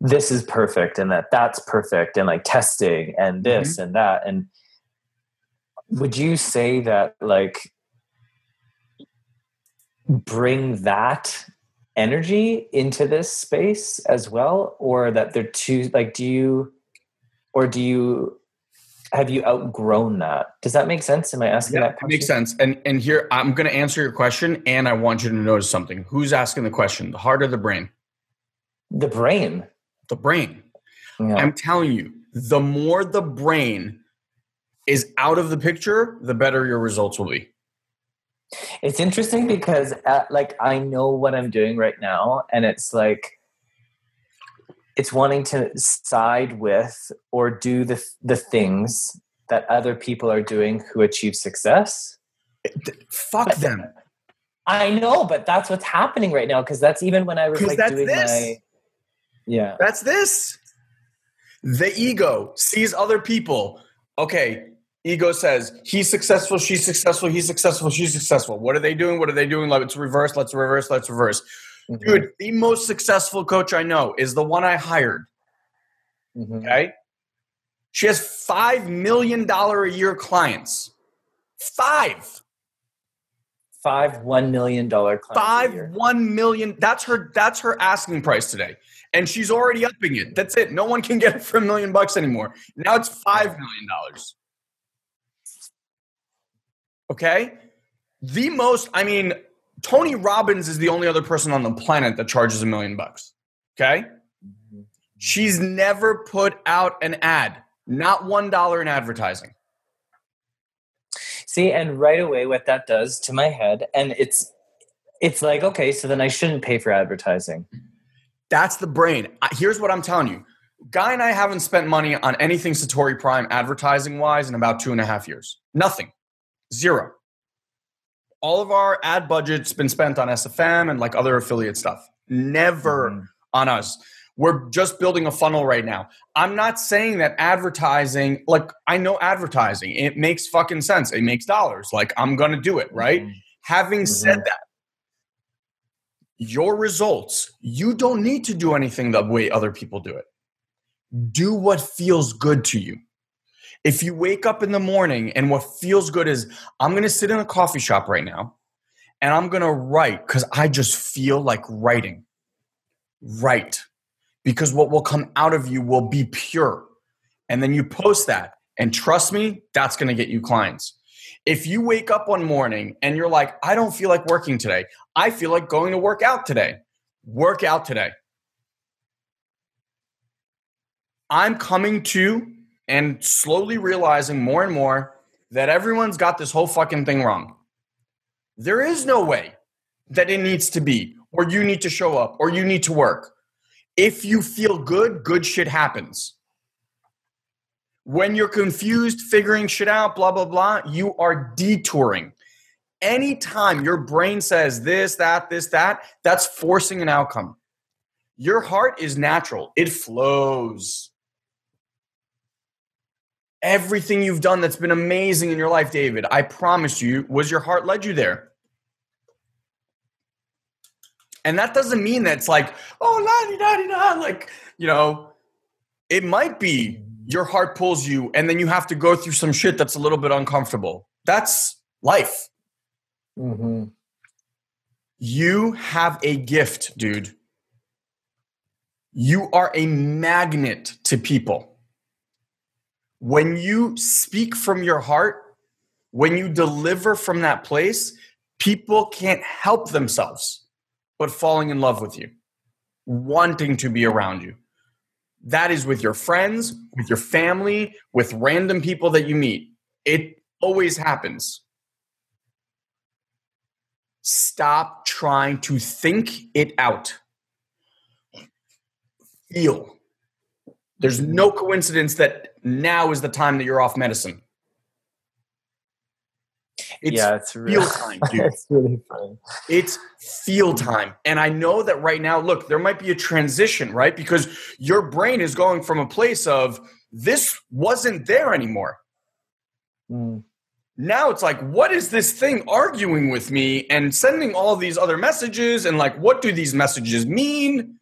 S2: this is perfect and that that's perfect and like testing and this mm-hmm. and that. And would you say that like bring that energy into this space as well? Or that they're too like do you or do you have you outgrown that? Does that make sense? Am i asking yeah, that
S1: question? it makes sense. And and here i'm going to answer your question and i want you to notice something. Who's asking the question? The heart or the brain?
S2: The brain.
S1: The brain. Yeah. i'm telling you the more the brain is out of the picture the better your results will be.
S2: It's interesting because uh, like I know what I'm doing right now and it's like it's wanting to side with or do the the things that other people are doing who achieve success.
S1: Fuck them.
S2: I know, but that's what's happening right now because that's even when I was like doing this. my Yeah.
S1: That's this. The ego sees other people. Okay, ego says he's successful, she's successful, he's successful, she's successful. What are they doing? What are they doing? Let's reverse, let's reverse, let's reverse. Mm-hmm. Dude, the most successful coach I know is the one I hired. Mm-hmm. Okay. She has $5 million a year clients. Five.
S2: Five one million dollar
S1: Five one million. That's her. That's her asking price today, and she's already upping it. That's it. No one can get it for a million bucks anymore. Now it's five million dollars. Okay. The most, I mean, Tony Robbins is the only other person on the planet that charges a million bucks. Okay. She's never put out an ad, not one dollar in advertising.
S2: See, and right away, what that does to my head, and it's it's like, okay, so then I shouldn't pay for advertising.
S1: That's the brain. Here's what I'm telling you. Guy and I haven't spent money on anything Satori Prime advertising wise in about two and a half years. Nothing. Zero. All of our ad budget's been spent on SFM and like other affiliate stuff. Never mm-hmm. on us. We're just building a funnel right now. I'm not saying that advertising, like I know advertising, it makes fucking sense. It makes dollars. Like I'm going to do it, right? Mm-hmm. Having mm-hmm. said that, your results, you don't need to do anything the way other people do it. Do what feels good to you. If you wake up in the morning and what feels good is, I'm going to sit in a coffee shop right now and I'm going to write because I just feel like writing. Write. Because what will come out of you will be pure. And then you post that. And trust me, that's going to get you clients. If you wake up one morning and you're like, I don't feel like working today, I feel like going to work out today, work out today. I'm coming to and slowly realizing more and more that everyone's got this whole fucking thing wrong. There is no way that it needs to be, or you need to show up, or you need to work. If you feel good, good shit happens. When you're confused, figuring shit out, blah, blah, blah, you are detouring. Anytime your brain says this, that, this, that, that's forcing an outcome. Your heart is natural, it flows everything you've done that's been amazing in your life, David, I promise you, was your heart led you there. And that doesn't mean that it's like, oh, la di da da, like, you know, it might be your heart pulls you and then you have to go through some shit that's a little bit uncomfortable. That's life. Mm-hmm. You have a gift, dude. You are a magnet to people when you speak from your heart, when you deliver from that place, people can't help themselves but falling in love with you, wanting to be around you. That is with your friends, with your family, with random people that you meet. It always happens. Stop trying to think it out. Feel. There's no coincidence that now is the time that you're off medicine.
S2: It's yeah, it's
S1: really, feel time, dude. it's really fun. It's feel time. And I know that right now, look, there might be a transition, right? Because your brain is going from a place of this wasn't there anymore. Mm. Now it's like, what is this thing arguing with me and sending all these other messages? And like, what do these messages mean?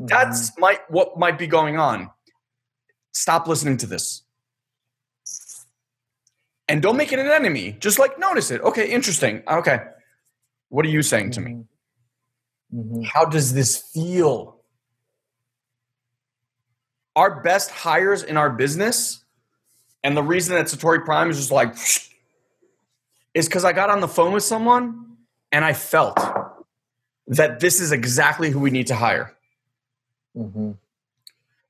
S1: Mm-hmm. That's might what might be going on. Stop listening to this. And don't make it an enemy. Just like notice it. Okay, interesting. Okay. What are you saying to me? Mm-hmm. mm-hmm. How does this feel? Our best hires in our business, and the reason that Satori Prime is just like, is because I got on the phone with someone and I felt that this is exactly who we need to hire. Mm-hmm.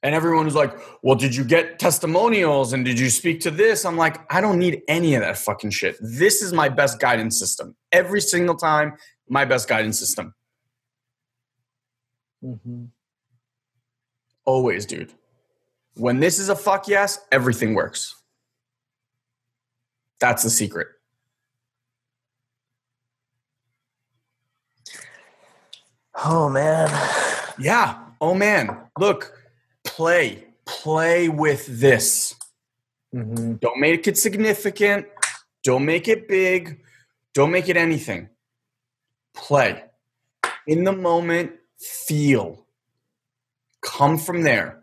S1: And everyone was like, Well, did you get testimonials and did you speak to this? I'm like, I don't need any of that fucking shit. This is my best guidance system. Every single time, my best guidance system. Mm-hmm. Always, dude. When this is a fuck yes, everything works. That's the secret.
S2: Oh, man.
S1: Yeah oh man, look, play, play with this. Mm-hmm. Don't make it significant. Don't make it big. Don't make it anything. Play. In the moment, feel. Come from there.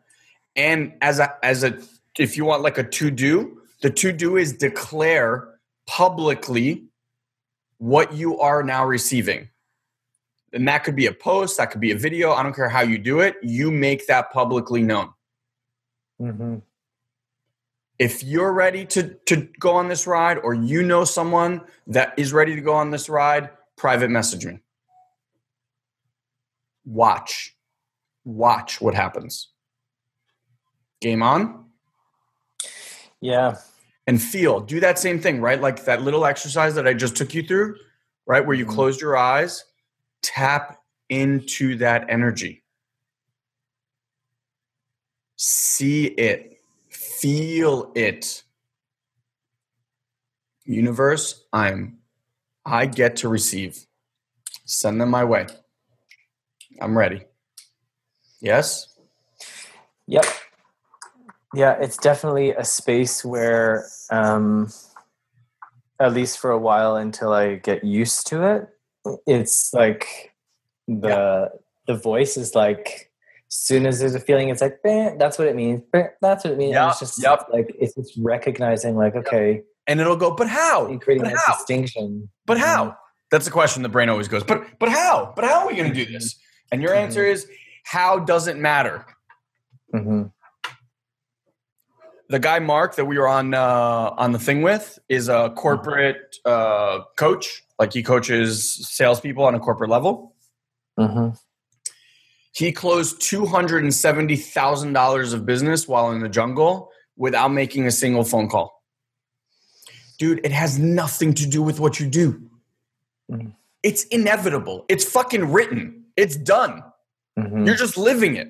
S1: And as a as a if you want like a to do, the to do is declare publicly what you are now receiving. And that could be a post, that could be a video. I don't care how you do it. You make that publicly known. Mm-hmm. If you're ready to, to go on this ride, or you know someone that is ready to go on this ride, private message me. Watch. Watch what happens. Game on?
S2: Yeah.
S1: And feel. Do that same thing, right? Like that little exercise that I just took you through, right? Where you mm-hmm. closed your eyes tap into that energy. See it, feel it. Universe, I'm I get to receive. Send them my way. I'm ready. Yes?
S2: Yep. Yeah, it's definitely a space where um at least for a while until I get used to it, it's like the yeah. the voice is like as soon as there's a feeling it's like that's what it means that's what it means
S1: yeah.
S2: it's just
S1: yep.
S2: like it's just recognizing like okay yep.
S1: and it'll go but how
S2: and creating
S1: but
S2: that how? distinction
S1: but how mm-hmm. that's the question the brain always goes but but how but how are we going to do this and your answer mm-hmm. is how doesn't matter mm-hmm. The guy Mark that we were on uh, on the thing with is a corporate uh, coach. Like he coaches salespeople on a corporate level.
S2: Mm-hmm.
S1: He closed two hundred and seventy thousand dollars of business while in the jungle without making a single phone call. Dude, it has nothing to do with what you do.
S2: Mhm.
S1: It's inevitable. It's fucking written. It's done.
S2: Mm-hmm.
S1: You're just living it.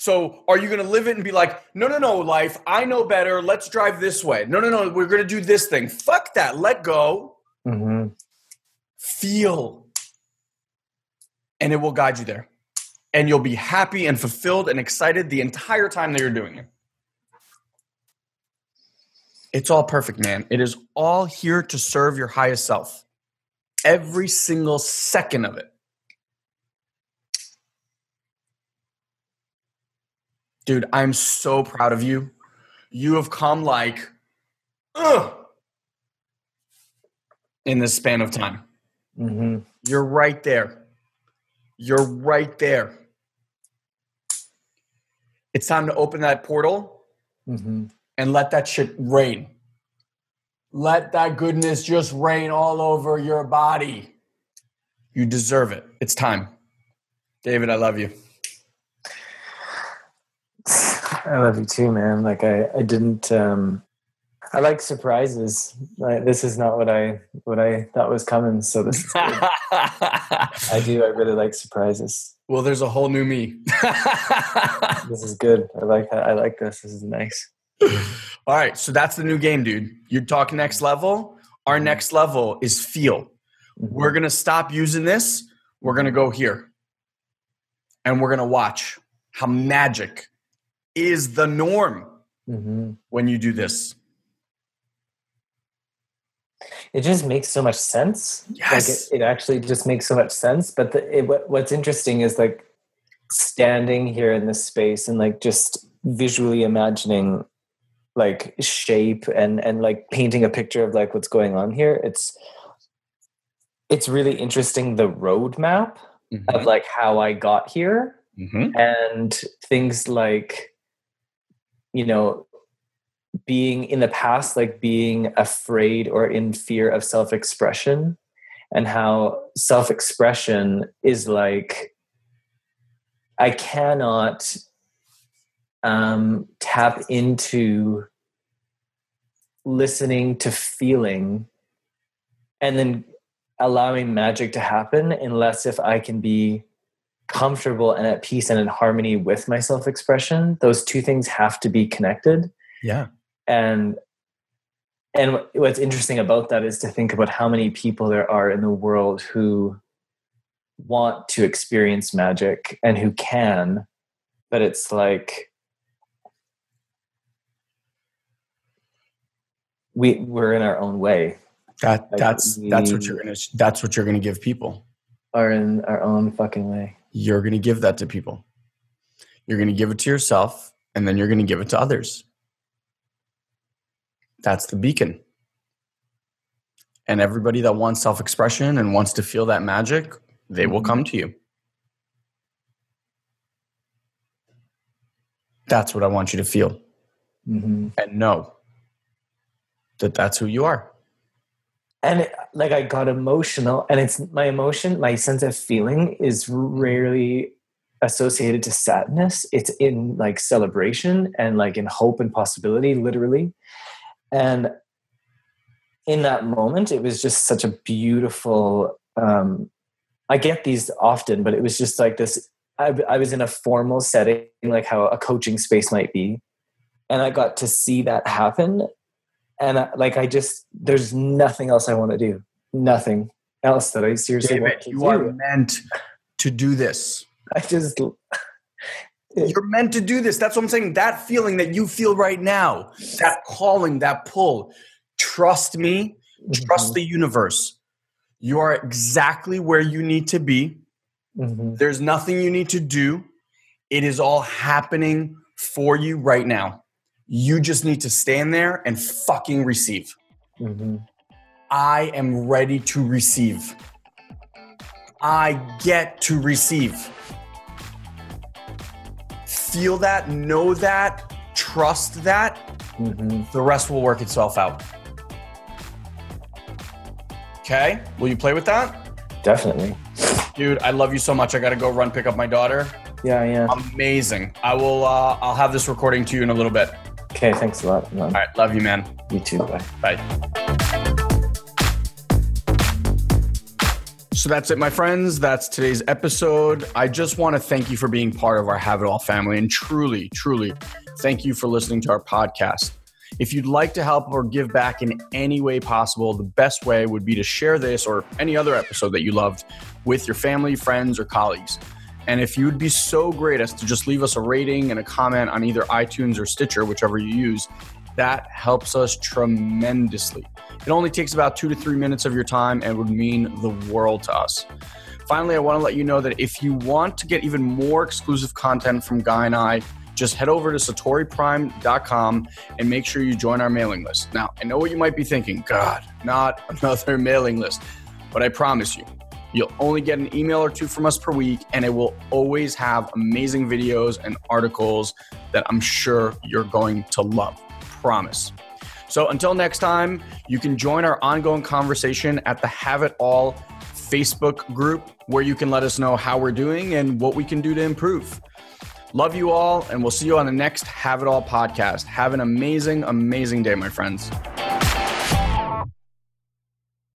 S1: So, are you going to live it and be like, no, no, no, life, I know better. Let's drive this way. No, no, no, we're going to do this thing. Fuck that. Let go.
S2: Mm-hmm.
S1: Feel. And it will guide you there. And you'll be happy and fulfilled and excited the entire time that you're doing it. It's all perfect, man. It is all here to serve your highest self. Every single second of it. Dude, I'm so proud of you. You have come like, ugh, in this span of time.
S2: Mm-hmm.
S1: You're right there. You're right there. It's time to open that portal
S2: Mm-hmm.
S1: and let that shit rain. Let that goodness just rain all over your body. You deserve it. It's time. David, I love you.
S2: I love you too, man. Like I, I didn't. Um, I like surprises. Like, this is not what I what I thought was coming. So this is good. I do. I really like surprises.
S1: well, there's a whole new me.
S2: This is good. I like that. I like this. This is nice.
S1: All right, so that's the new game, dude. You're talking next level. Our next level is feel.
S2: Mhm.
S1: We're going to stop using this. We're going to go here. And we're going to watch how magic is the norm
S2: Mhm.
S1: when you do this.
S2: It just makes so much sense.
S1: Yes.
S2: Like it, it actually just makes so much sense. But the, it, what, what's interesting is like standing here in this space and like just visually imagining like shape and and like painting a picture of like what's going on here. It's it's really interesting the roadmap of like how I got here
S1: Mhm.
S2: and things like you know being in the past like being afraid or in fear of self-expression and how self-expression is like i cannot um tap into listening to feeling and then allowing magic to happen unless if i can be comfortable and at peace and in harmony with my self expression. Those two things have to be connected.
S1: Yeah.
S2: And and what's interesting about that is to think about how many people there are in the world who want to experience magic and who can, but it's like we we're in our own way,
S1: That
S2: Like,
S1: that's that's what you're to that's what you're going to give people.
S2: are in our own fucking way.
S1: You're going to give that to people. You're going to give it to yourself and then you're going to give it to others. That's the beacon. And everybody that wants self expression and wants to feel that magic, they will come to you. That's what I want you to feel
S2: Mm-hmm.
S1: and know that that's who you are.
S2: And it, like i got emotional and it's my emotion my sense of feeling is rarely associated to sadness. It's in like celebration and like in hope and possibility literally. And in that moment it was just such a beautiful um i get these often but it was just like this I, I was in a formal setting like how a coaching space might be. And i got to see that happen and I, like I just there's nothing else I want to do. Nothing else that I seriously
S1: David,
S2: want to
S1: you
S2: do.
S1: are meant to do this.
S2: I just
S1: You're meant to do this. That's what I'm saying. That feeling that you feel right now, that calling, that pull. Trust me, trust the universe. You are exactly where you need to be.
S2: Mhm.
S1: There's nothing you need to do. It is all happening for you right now. You just need to stand there and fucking receive.
S2: Mhm.
S1: I am ready to receive. I get to receive. feel that, know that, trust that, mm-hmm. the rest will work itself out. Okay, will you play with that?
S2: Definitely.
S1: Dude, I love you so much. I got to go run pick up my daughter.
S2: Yeah, yeah.
S1: Amazing. I will. Uh, I'll have this recording to you in a little bit.
S2: Okay, thanks a lot.
S1: Man. All right, love you, man.
S2: You too. Bye.
S1: Bye. So that's it, my friends. That's today's episode. I just want to thank you for being part of our Have It All family and truly, truly thank you for listening to our podcast. If you'd like to help or give back in any way possible, the best way would be to share this or any other episode that you loved with your family, friends, or colleagues. And if you would be so great as to just leave us a rating and a comment on either iTunes or Stitcher, whichever you use, that helps us tremendously. It only takes about two to three minutes of your time and would mean the world to us. Finally, I want to let you know that if you want to get even more exclusive content from Guy and I, just head over to satoriprime.com and make sure you join our mailing list. Now, I know what you might be thinking God, not another mailing list, but I promise you, You'll only get an email or two from us per week, and it will always have amazing videos and articles that I'm sure you're going to love promise. So until next time, you can join our ongoing conversation at the Have It All Facebook group where you can let us know how we're doing and what we can do to improve. Love you all, and we'll see you on the next Have It All podcast. Have an amazing, amazing day, my friends.